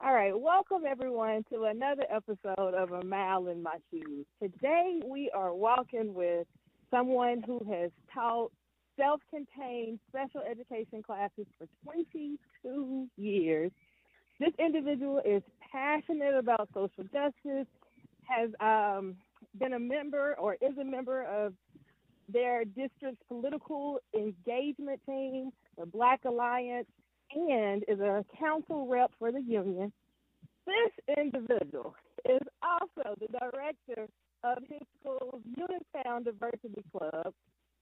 All right, welcome everyone to another episode of A Mile in My Shoes. Today we are walking with someone who has taught self contained special education classes for 22 years. This individual is passionate about social justice, has um, been a member or is a member of their district's political engagement team, the Black Alliance, and is a council rep for the union. This individual is also the director of his school's Unitown Diversity Club.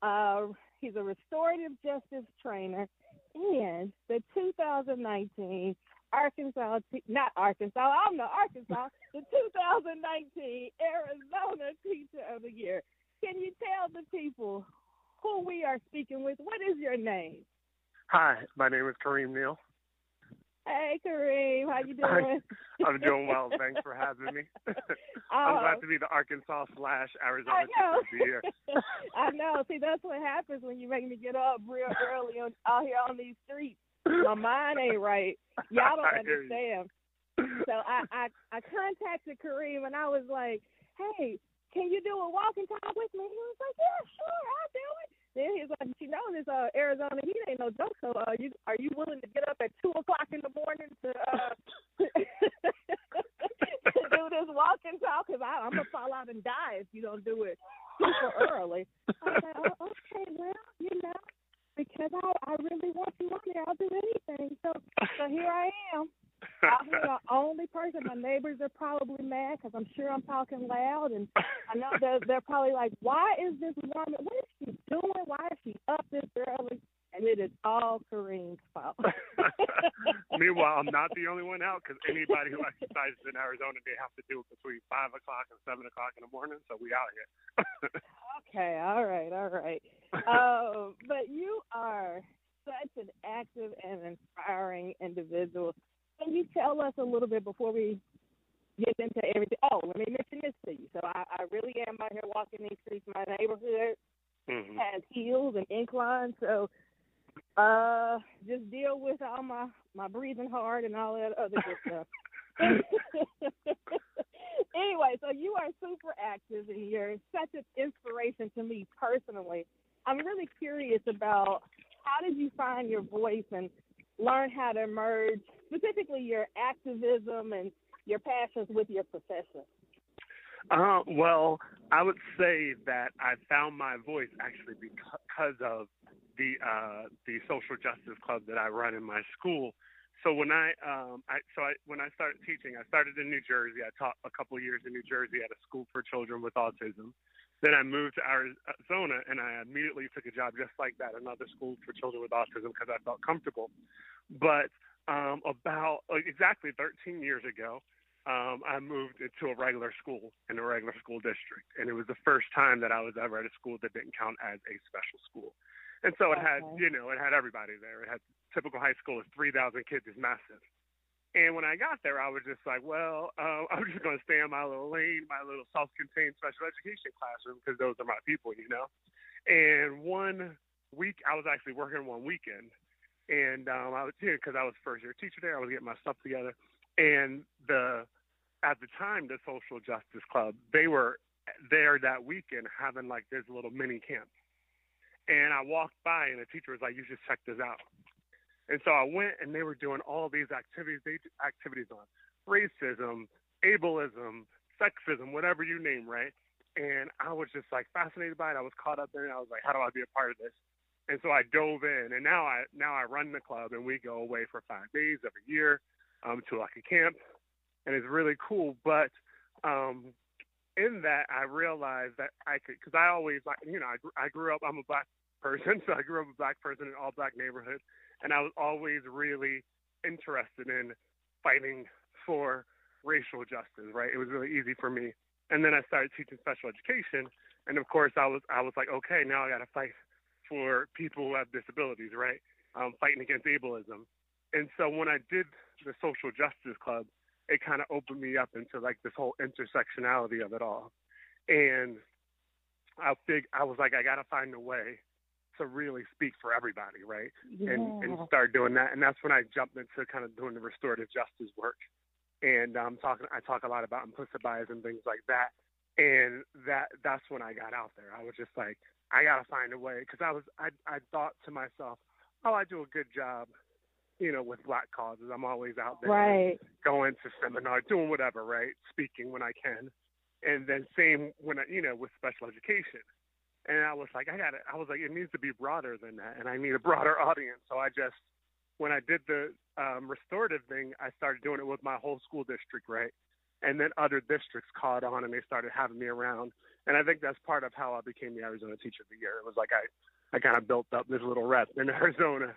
Uh, he's a restorative justice trainer and the 2019 Arkansas, not Arkansas, I'm the Arkansas, the 2019 Arizona Teacher of the Year. Can you tell the people who we are speaking with? What is your name? Hi, my name is Kareem Neal. Hey, Kareem, how you doing? I'm doing well. Thanks for having me. I'm oh. glad to be the Arkansas slash Arizona the Year. I know. See, that's what happens when you make me get up real early on, out here on these streets. My mind ain't right. Y'all don't understand. So I, I I contacted Kareem and I was like, Hey, can you do a walk and talk with me? He was like, Yeah, sure, I'll do it. Then he's like, you know, this uh, Arizona heat ain't no joke. So, uh, you are you willing to get up at two o'clock in the morning to uh, to do this walk and talk? Because I'm gonna fall out and die if you don't do it super early. I said, oh, okay, well, you know, because I I really want you on there. I'll do anything. So so here I am. I'm the only person. My neighbors are probably mad because I'm sure I'm talking loud, and I know they're they're probably like, "Why is this woman? What is she doing? Why is she up this early?" And it is all Kareem's fault. Meanwhile, I'm not the only one out because anybody who exercises in Arizona, they have to do it between five o'clock and seven o'clock in the morning. So we out here. okay, all right, all right. Uh, but you are such an active and inspiring individual. Can you tell us a little bit before we get into everything? Oh, let me mention this to you. So I, I really am out here walking these streets. My neighborhood mm-hmm. has hills and inclines, so uh, just deal with all my my breathing hard and all that other good stuff. anyway, so you are super active and you're such an inspiration to me personally. I'm really curious about how did you find your voice and learn how to merge specifically your activism and your passions with your profession? Uh, well, I would say that I found my voice actually because of the uh, the social justice club that I run in my school. So when I um, I so I when I started teaching, I started in New Jersey. I taught a couple of years in New Jersey at a school for children with autism. Then I moved to Arizona, and I immediately took a job just like that, another school for children with autism, because I felt comfortable. But um, about like, exactly 13 years ago, um, I moved into a regular school in a regular school district, and it was the first time that I was ever at a school that didn't count as a special school. And so it had, you know, it had everybody there. It had typical high school is 3,000 kids is massive. And when I got there, I was just like, well, uh, I'm just going to stay in my little lane, my little self-contained special education classroom, because those are my people, you know. And one week, I was actually working one weekend, and um, I was here because I was first year teacher there. I was getting my stuff together, and the at the time the social justice club they were there that weekend having like this little mini camp, and I walked by and the teacher was like, "You should check this out." And so I went and they were doing all these activities, they activities on racism, ableism, sexism, whatever you name, right? And I was just like fascinated by it. I was caught up in it. I was like, how do I be a part of this? And so I dove in, and now I now I run the club, and we go away for five days every year um, to like a camp, and it's really cool. But um, in that, I realized that I could, because I always like, you know, I, I grew up. I'm a black person, so I grew up a black person in all black neighborhood, and I was always really interested in fighting for racial justice. Right, it was really easy for me. And then I started teaching special education, and of course, I was I was like, okay, now I got to fight for people who have disabilities, right? Um, fighting against ableism. And so when I did the social justice club, it kind of opened me up into like this whole intersectionality of it all. And I think I was like, I got to find a way to really speak for everybody, right? Yeah. And and start doing that. And that's when I jumped into kind of doing the restorative justice work. and I'm um, talking. I talk a lot about implicit bias and things like that. And that that's when I got out there. I was just like, I gotta find a way because I was I I thought to myself, oh, I do a good job, you know, with black causes. I'm always out there, right? Going to seminar, doing whatever, right? Speaking when I can, and then same when I, you know, with special education. And I was like, I got it. I was like, it needs to be broader than that, and I need a broader audience. So I just, when I did the um, restorative thing, I started doing it with my whole school district, right? And then other districts caught on, and they started having me around. And I think that's part of how I became the Arizona Teacher of the Year. It was like I, I kind of built up this little rep in Arizona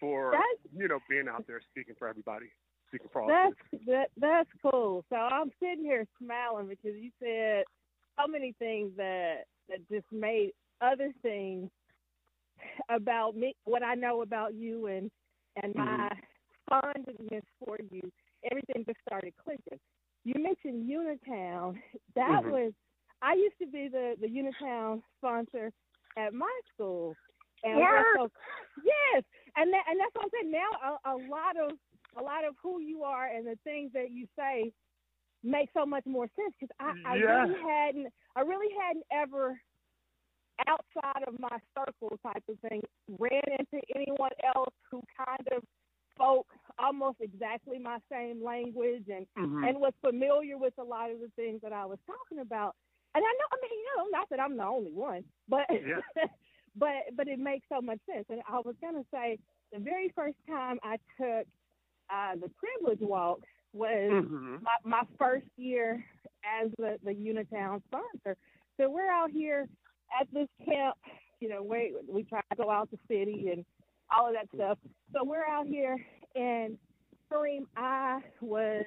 for that's, you know being out there speaking for everybody, speaking for all. That's that, that's cool. So I'm sitting here smiling because you said so many things that that just made other things about me, what I know about you, and and mm-hmm. my fondness for you. Everything just started clicking. You mentioned Unitown. That mm-hmm. was I used to be the the Unitown sponsor at my school. And what? yes, and that, and that's what I'm saying. Now a, lot of a lot of who you are and the things that you say make so much more sense because I, I really hadn't I really hadn't ever outside of my circle type of thing ran into anyone else who kind of spoke almost exactly my same language and mm-hmm. and was familiar with a lot of the things that I was talking about. And I know I mean, you know, not that I'm the only one, but yeah. but but it makes so much sense. And I was gonna say the very first time I took uh, the privilege walk was mm-hmm. my, my first year as the, the Unitown sponsor. So we're out here at this camp, you know, we we try to go out the city and all of that stuff. So we're out here and Kareem, I was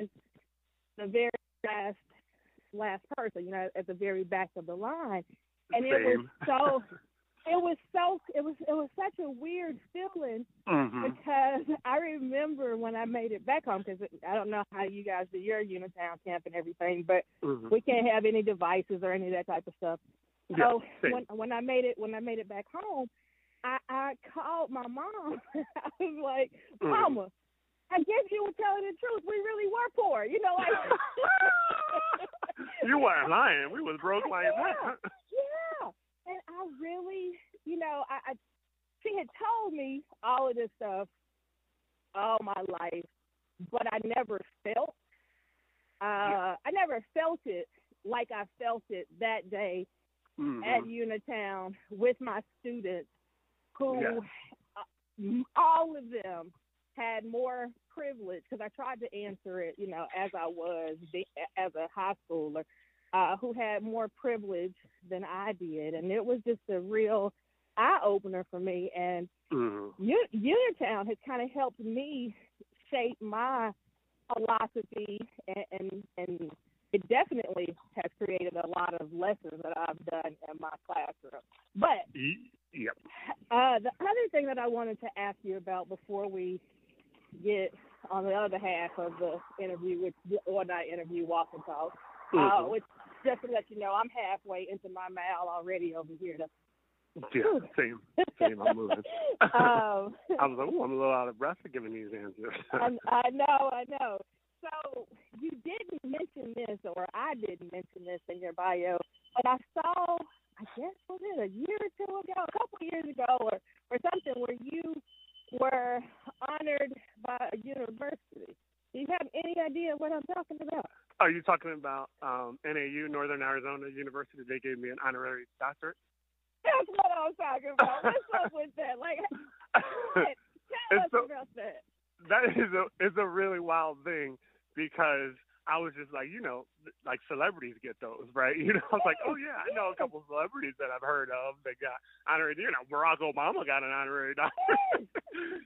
the very last last person, you know, at the very back of the line. And Same. it was so it was so it was it was such a weird feeling mm-hmm. because I remember when I made it back home because I don't know how you guys do your Unitown camp and everything, but mm-hmm. we can't have any devices or any of that type of stuff. Yeah, so same. when when I made it when I made it back home, I I called my mom. I was like, Mm-hmm. Mama, I guess you were telling the truth. We really were poor, you know. Like you weren't lying. We was broke like yeah, that. Yeah, and I really, you know, I, I she had told me all of this stuff all my life, but I never felt. Uh, I never felt it like I felt it that day mm-hmm. at Unitown with my students, who Yeah. uh, all of them had more privilege because I tried to answer it, you know, as I was as a high schooler, uh, who had more privilege than I did, and it was just a real eye opener for me. And Mm-hmm. U- Unitown has kind of helped me shape my philosophy, and, and and it definitely has created a lot of lessons that I've done in my classroom. But Yep. uh, the other thing that I wanted to ask you about before we get on the other half of the interview, which or not interview, walk and talk, uh, Mhm. which just to let you know, I'm halfway into my mile already over here. To, Yeah, same. Same. I'm moving. um, I was like, oh, I'm a little out of breath for giving these answers. I, I know, I know. So you didn't mention this, or I didn't mention this in your bio, but I saw, I guess, was it a year or two ago, a couple of years ago, or or something, where you were honored by a university. Do you have any idea what I'm talking about? Are you talking about um, NAU, Northern Arizona University? They gave me an honorary doctorate. That's what I was talking about. What's up with that? Like, tell It's us so- about that. that is a is a really wild thing because I was just like, you know, like celebrities get those, right? You know, I was like, oh yeah, I know a couple of celebrities that I've heard of that got honorary. You know, Barack Obama got an honorary doctorate,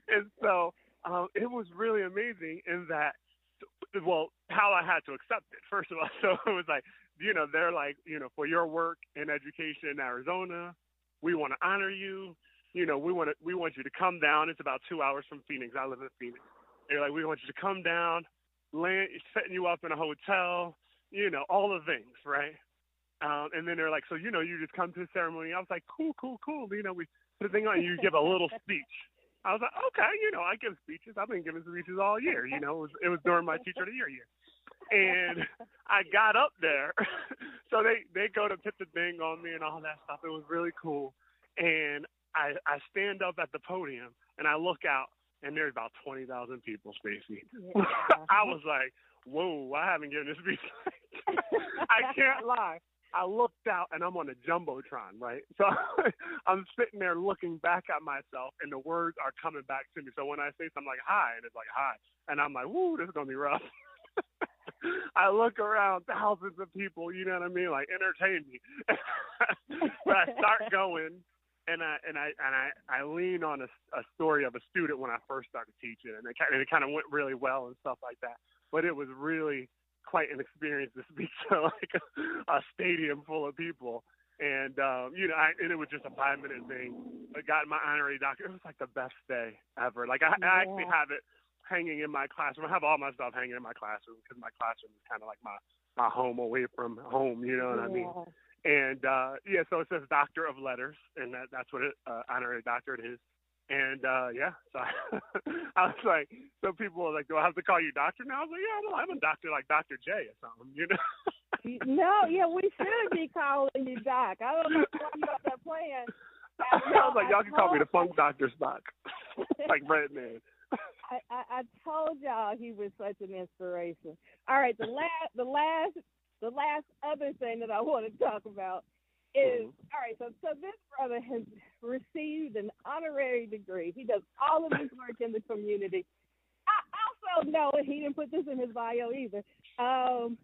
and so um, it was really amazing in that. Well, how I had to accept it first of all. So it was like, you know, they're like, you know, for your work in education in Arizona, we want to honor you. You know, we want to we want you to come down. It's about two hours from Phoenix. I live in Phoenix. They're like, we want you to come down, land, setting you up in a hotel, you know, all the things, right? Um, and then they're like, so you know, you just come to the ceremony. I was like, cool, cool, cool. You know, we put a thing on. You give a little speech. I was like, okay, you know, I give speeches. I've been giving speeches all year. You know, it was it was during my teacher of the year year. and I got up there. so they they go to put the thing on me and all that stuff. It was really cool. And I I stand up at the podium and I look out and there's about twenty thousand people, Stacey. Yeah. I was like, whoa, I haven't given this speech. I can't lie. I looked out and I'm on a jumbotron, right? So I'm sitting there looking back at myself, and the words are coming back to me. So when I say something like "hi," and it's like "hi," and I'm like, "Woo, this is gonna be rough." I look around, thousands of people, you know what I mean, like entertain me. but I start going, and I and I and I I lean on a, a story of a student when I first started teaching, and it kind and it kind of went really well and stuff like that. But it was really quite an experience to speak to like a, a stadium full of people. And um, you know, I, and it was just a five minute thing. I got my honorary doctorate. It was like the best day ever. Like I, yeah. I actually have it hanging in my classroom. I have all my stuff hanging in my classroom because my classroom is kind of like my my home away from home. You know what yeah. I mean? And uh, yeah, so it says Doctor of Letters, and that that's what it, uh, honorary doctorate is. And uh, yeah, so I, I was like, so people were like, do I have to call you doctor now? I was like, yeah, I'm a doctor like Dr. J or something, you know? no, yeah, we should be calling you doc. I don't know why you got that plan. I, I was like, y'all can call me the Funk Doctor Spock, like Redman. I, I, I told y'all he was such an inspiration. All right, the last, the last, the last other thing that I want to talk about is mm-hmm. all right. So, so this brother has received an honorary degree. He does all of his work in the community. I also know he didn't put this in his bio either. Um,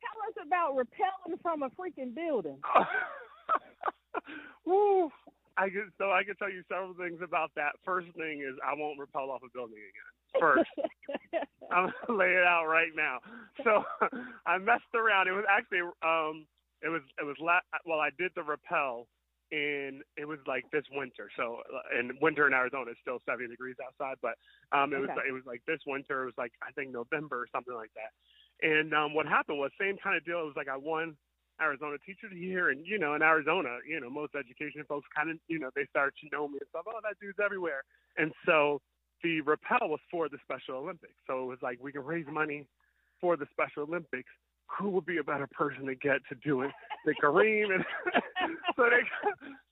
tell us about repelling from a freaking building. Woo. I can so I can tell you several things about that. First thing is I won't repel off a building again. First, I'm gonna lay it out right now. So I messed around. It was actually um it was it was la- well I did the repel in it was like this winter. So in winter in Arizona it's still 70 degrees outside, but um it okay. was it was like this winter. It was like I think November or something like that. And um what happened was same kind of deal. It was like I won Arizona Teacher of the Year, and you know, in Arizona, you know, most education folks kind of, you know, they start to know me and stuff. Oh, that dude's everywhere, and so the rappel was for the Special Olympics. So it was like we can raise money for the Special Olympics. Who would be a better person to get to do it than Kareem? And so they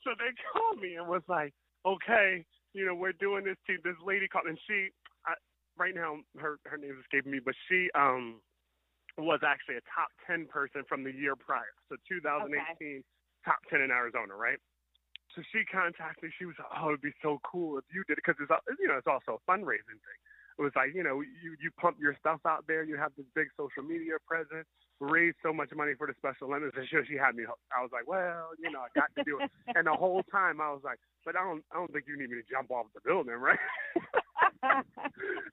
so they called me and was like, okay, you know, we're doing this to this lady called, and she, I, right now her her name is escaping me, but she um was actually a top 10 person from the year prior. So 2018, okay. top 10 in Arizona, right? So she contacted me. She was like, "Oh, it'd be so cool if you did it because it's you know it's also a fundraising thing. It was like you know you you pump your stuff out there. You have this big social media presence, raise so much money for the Special Olympics. And she, she had me. I was like, well, you know, I got to do it. and the whole time I was like, but I don't I don't think you need me to jump off the building, right?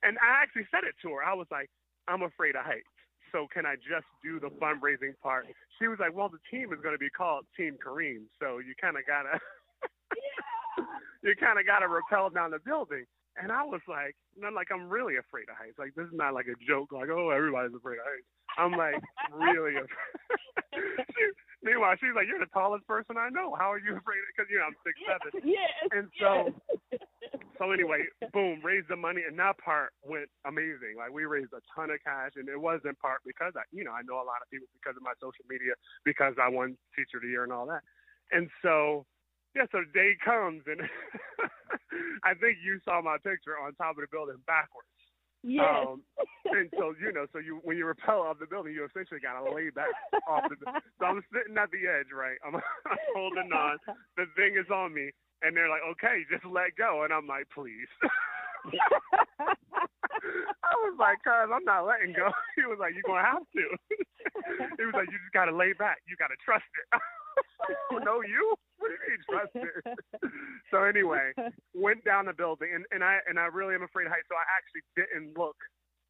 and I actually said it to her. I was like, I'm afraid of heights so can I just do the fundraising part? She was like, well, the team is going to be called Team Kareem, so you kind of gotta, you kind of gotta rappel down the building. And I was like, not like I'm really afraid of heights. Like this is not like a joke. Like oh, everybody's afraid of heights. I'm like really afraid. she, meanwhile, she's like, you're the tallest person I know. How are you afraid? Because you know I'm six seven. Yes. And so yes. So anyway, boom, raised the money, and that part went amazing. Like we raised a ton of cash, and it was in part because I, you know, I know a lot of people because of my social media, because I won Teacher of the Year and all that. And so, yeah, so the day comes, and I think you saw my picture on top of the building backwards. Yes. Um, and so you know, so you when you rappel off the building, you essentially got to lay back off the. Building. So I'm sitting at the edge, right? I'm, I'm holding on. The thing is on me, and they're like, okay, just let go. And I'm like, please. I was like, cuz I'm not letting go. He was like, you're going to have to. he was like, you just got to lay back. You got to trust it. oh, no, you? What do you trust it? so anyway, went down the building, and, and I and I really am afraid of heights, so I actually didn't look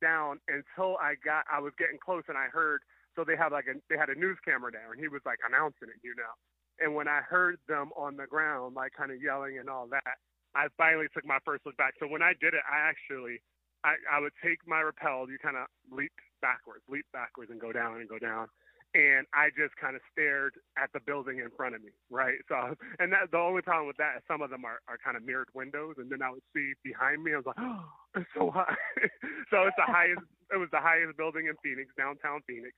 down until I got I was getting close, and I heard. So they had like a they had a news camera there, and he was like announcing it, you know. And when I heard them on the ground, like kind of yelling and all that, I finally took my first look back. So when I did it, I actually, I, I would take my rappel, you kind of leap backwards, leap backwards and go down and go down. And I just kind of stared at the building in front of me, right? So, and that the only problem with that is some of them are, are kind of mirrored windows, and then I would see behind me. I was like, oh, it's so high. so it's the highest. It was the highest building in Phoenix, downtown Phoenix,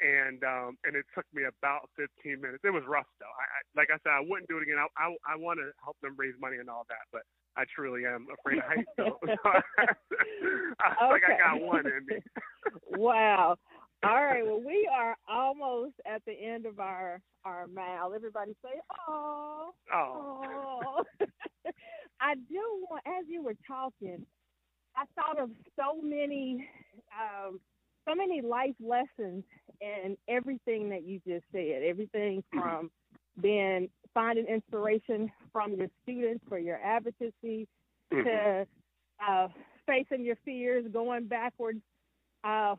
and um, and it took me about 15 minutes. It was rough though. I, I like I said, I wouldn't do it again. I I, I want to help them raise money and all that, but I truly am afraid of heights. So, I okay. like I got one in me. wow. All right. Well, we are almost at the end of our our mile. Everybody say, "Oh, oh." I do want, as you were talking, I thought of so many, um, so many life lessons and everything that you just said. Everything from being finding inspiration from your students for your advocacy mm-hmm. to uh, facing your fears, going backwards uh,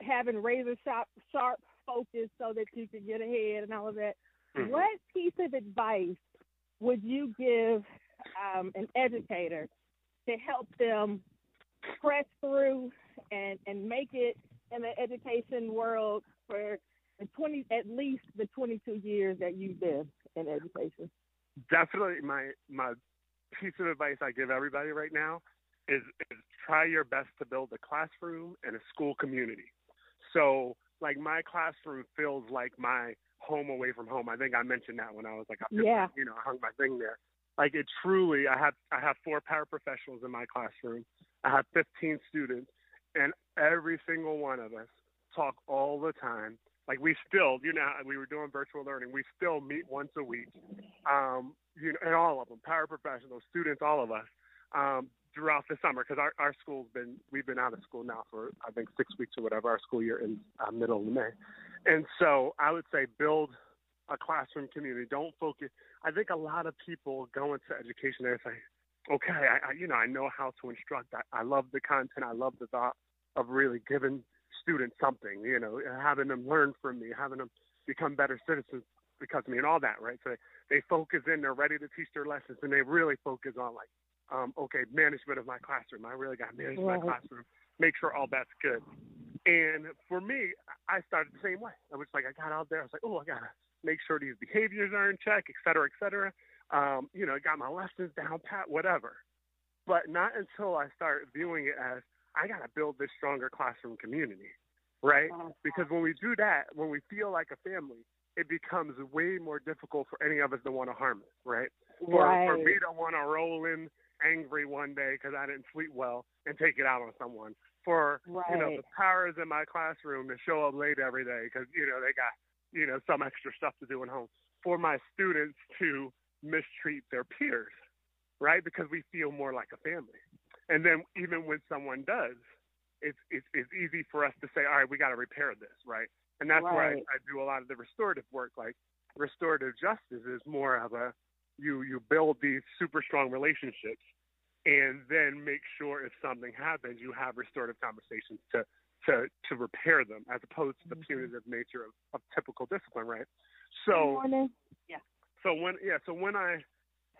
having razor sharp, sharp focus so that you can get ahead and all of that. Mm-hmm. What piece of advice would you give um, an educator to help them press through and, and make it in the education world for the 20 at least the 22 years that you've been in education? Definitely, my my piece of advice I give everybody right now is, is try your best to build a classroom and a school community. So, like my classroom feels like my home away from home. I think I mentioned that when I was like, up yeah. you know, I hung my thing there. Like it truly, I have I have four paraprofessionals in my classroom. I have 15 students, and every single one of us talk all the time. Like we still, you know, we were doing virtual learning. We still meet once a week. Um, you know, and all of them, paraprofessionals, students, all of us. Um, throughout the summer because our, our school's been we've been out of school now for I think six weeks or whatever. Our school year in uh, middle of May, and so I would say build a classroom community. Don't focus. I think a lot of people go into education and say, okay, I, I you know I know how to instruct. I, I love the content. I love the thought of really giving students something. You know, having them learn from me, having them become better citizens because of me, and all that. Right. So they, they focus in. They're ready to teach their lessons, and they really focus on like um, okay, management of my classroom. I really got to manage right. my classroom, make sure all that's good. And for me, I started the same way. I was like, I got out there, I was like, oh, I got to make sure these behaviors are in check, et cetera, et cetera. Um, you know, got my lessons down pat, whatever. But not until I start viewing it as I got to build this stronger classroom community, right? Because when we do that, when we feel like a family, it becomes way more difficult for any of us to want to harm us, right? right. Me to want to roll in angry one day because I didn't sleep well and take it out on someone. For right. you know the powers in my classroom to show up late every day because you know they got you know some extra stuff to do at home. For my students to mistreat their peers, right? Because we feel more like a family. And then even when someone does, it's it's, it's easy for us to say, all right, we got to repair this, right? And that's right. where I, I do a lot of the restorative work. Like restorative justice is more of a you you build these super strong relationships and then make sure if something happens you have restorative conversations to to to repair them as opposed to the mm-hmm. punitive nature of, of typical discipline right? So yeah. So when yeah so when i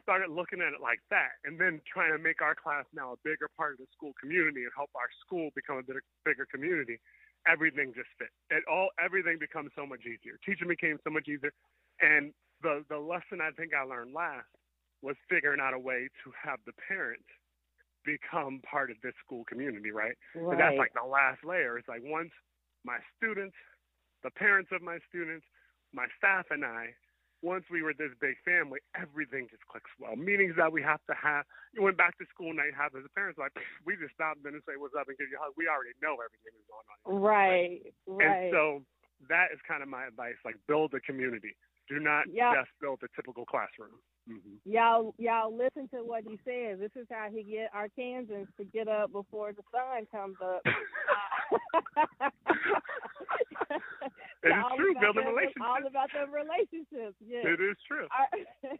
started looking at it like that and then trying to make our class now a bigger part of the school community and help our school become a bigger, bigger community everything just fit. It all everything becomes so much easier. Teaching became so much easier. And the the lesson I think I learned last was figuring out a way to have the parents become part of this school community, right? right. that's like the last layer. It's like once my students, the parents of my students, my staff and I, once we were this big family, everything just clicks well. Meetings that we have to have. You went back to school night have as a parents like we just stopped in and say what's up and give you a hug. We already know everything is going on. Right, right. And so that is kind of my advice. Like build a community. Do not just build a typical classroom. Mm-hmm. Y'all, y'all listen to what he says. This is how he get Arkansans to get up before the sun comes up. it is true. Building them, relationships. All about the relationships. Yes. It is true.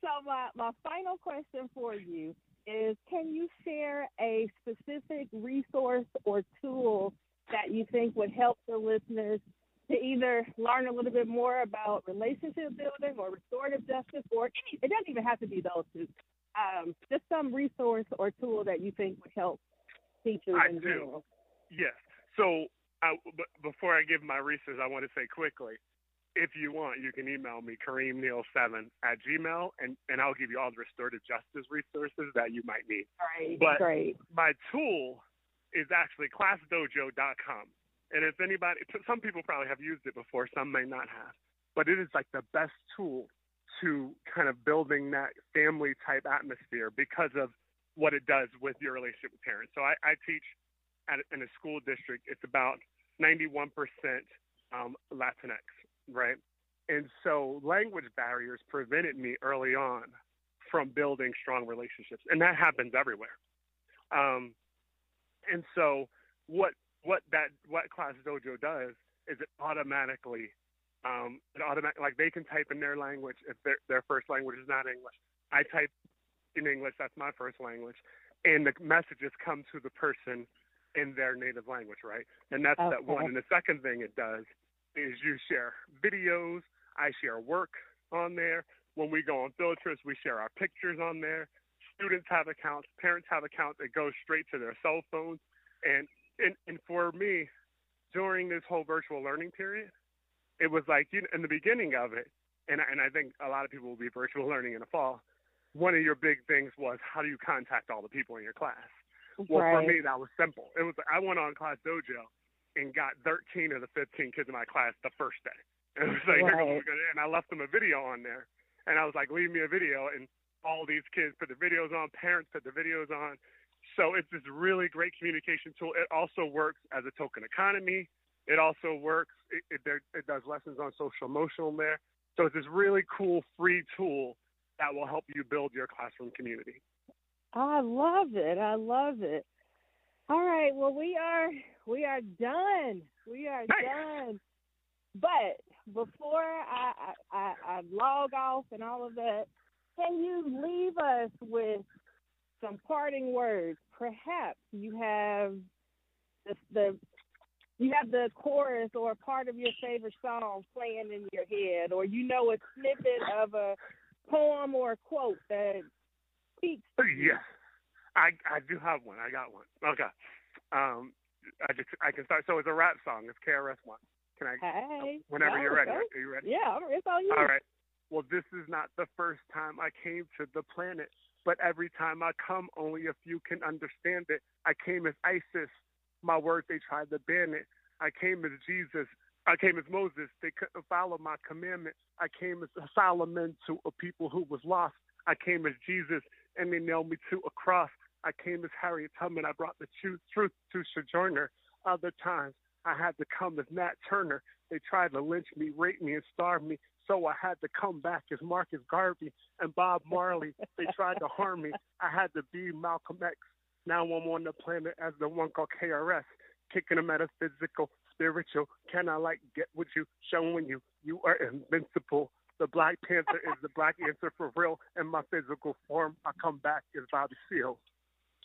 so my my final question for you is: Can you share a specific resource or tool that you think would help the listeners to either learn a little bit more about relationship building or restorative justice, or any, it doesn't even have to be those two. Um, just some resource or tool that you think would help teachers I in do. general. Yes. So I, b- before I give my research, I want to say quickly, if you want, you can email me kareemneal7 at gmail, and and I'll give you all the restorative justice resources that you might need. Great, But- great. My tool is actually classdojo.com, and if anybody, some people probably have used it before, some may not have, but it is like the best tool to kind of building that family type atmosphere because of what it does with your relationship with parents. So I, I teach at, in a school district. It's about 91% um, Latinx, right? And so language barriers prevented me early on from building strong relationships, and that happens everywhere. Um, and so what what that what Class Dojo does is it automatically um, it automatic like they can type in their language if their their first language is not English. I type in English, that's my first language, and the messages come to the person in their native language, right? And that's that one. And the second thing it does is you share videos. I share work on there. When we go on field trips, we share our pictures on there. Students have accounts, parents have accounts that go straight to their cell phones. And and, and for me, during this whole virtual learning period, it was like you know, in the beginning of it, and I- and I think a lot of people will be virtual learning in the fall. One of your big things was how do you contact all the people in your class? Well, for me, that was simple. It was I went on Class Dojo and got 13 of the 15 kids in my class the first day. And it was like, Right. what we're gonna do. and I left them a video on there, and I was like, leave me a video, and all these kids put the videos on, parents put the videos on. So it's this really great communication tool. It also works as a token economy. It also works. It, it, it does lessons on social emotional there. So it's this really cool free tool that will help you build your classroom community. I love it. I love it. All right. Well, we are we are done. We are Nice. done. But before I, I I I log off and all of that, can you leave us with some parting words? Perhaps you have the, the you have the chorus or part of your favorite song playing in your head, or you know a snippet of a poem or a quote that speaks Yes, I I do have one. I got one. Okay. Um, I just I can start. So it's a rap song. It's KRS One. Can I? Hey. Whenever you're ready. Are you ready? Yeah, it's on you. All right. Well, this is not the first time I came to the planet, but every time I come, only a few can understand it. I came as Isis. My word, they tried to ban it. I came as Jesus. I came as Moses. They couldn't follow my commandment. I came as Solomon to a people who was lost. I came as Jesus, and they nailed me to a cross. I came as Harriet Tubman. I brought the truth, to Sojourner. Other times, I had to come as Nat Turner. They tried to lynch me, rape me, and starve me. So I had to come back as Marcus Garvey and Bob Marley. They tried to harm me. I had to be Malcolm X. Now I'm on the planet as the one called KRS, kicking a metaphysical, spiritual. Can I like get with you, showing you you are invincible. The Black Panther is the black answer for real. In my physical form, I come back as Bobby Seale.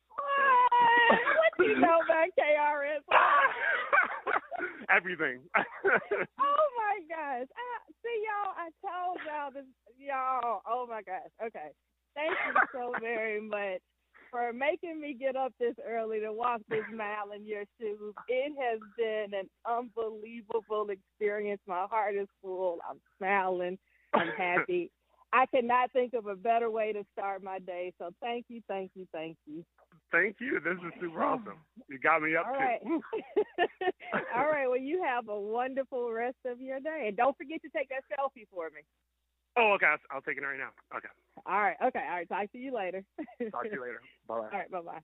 What? what do you know about KRS? Everything. oh my gosh! I, see y'all. I told y'all this. Y'all. Oh my gosh. Okay. Thank you so very much for making me get up this early to walk this mile in your shoes. It has been an unbelievable experience. My heart is full. I'm smiling. I'm happy. I cannot think of a better way to start my day. So thank you, thank you, thank you. Thank you. This is super awesome. You got me up All right. All right. Well, you have a wonderful rest of your day. And don't forget to take that selfie for me. Oh, okay. I'll, I'll take it right now. Okay. All right. Okay. All right. Talk to you later. Talk to you later. Bye. All right. Bye bye.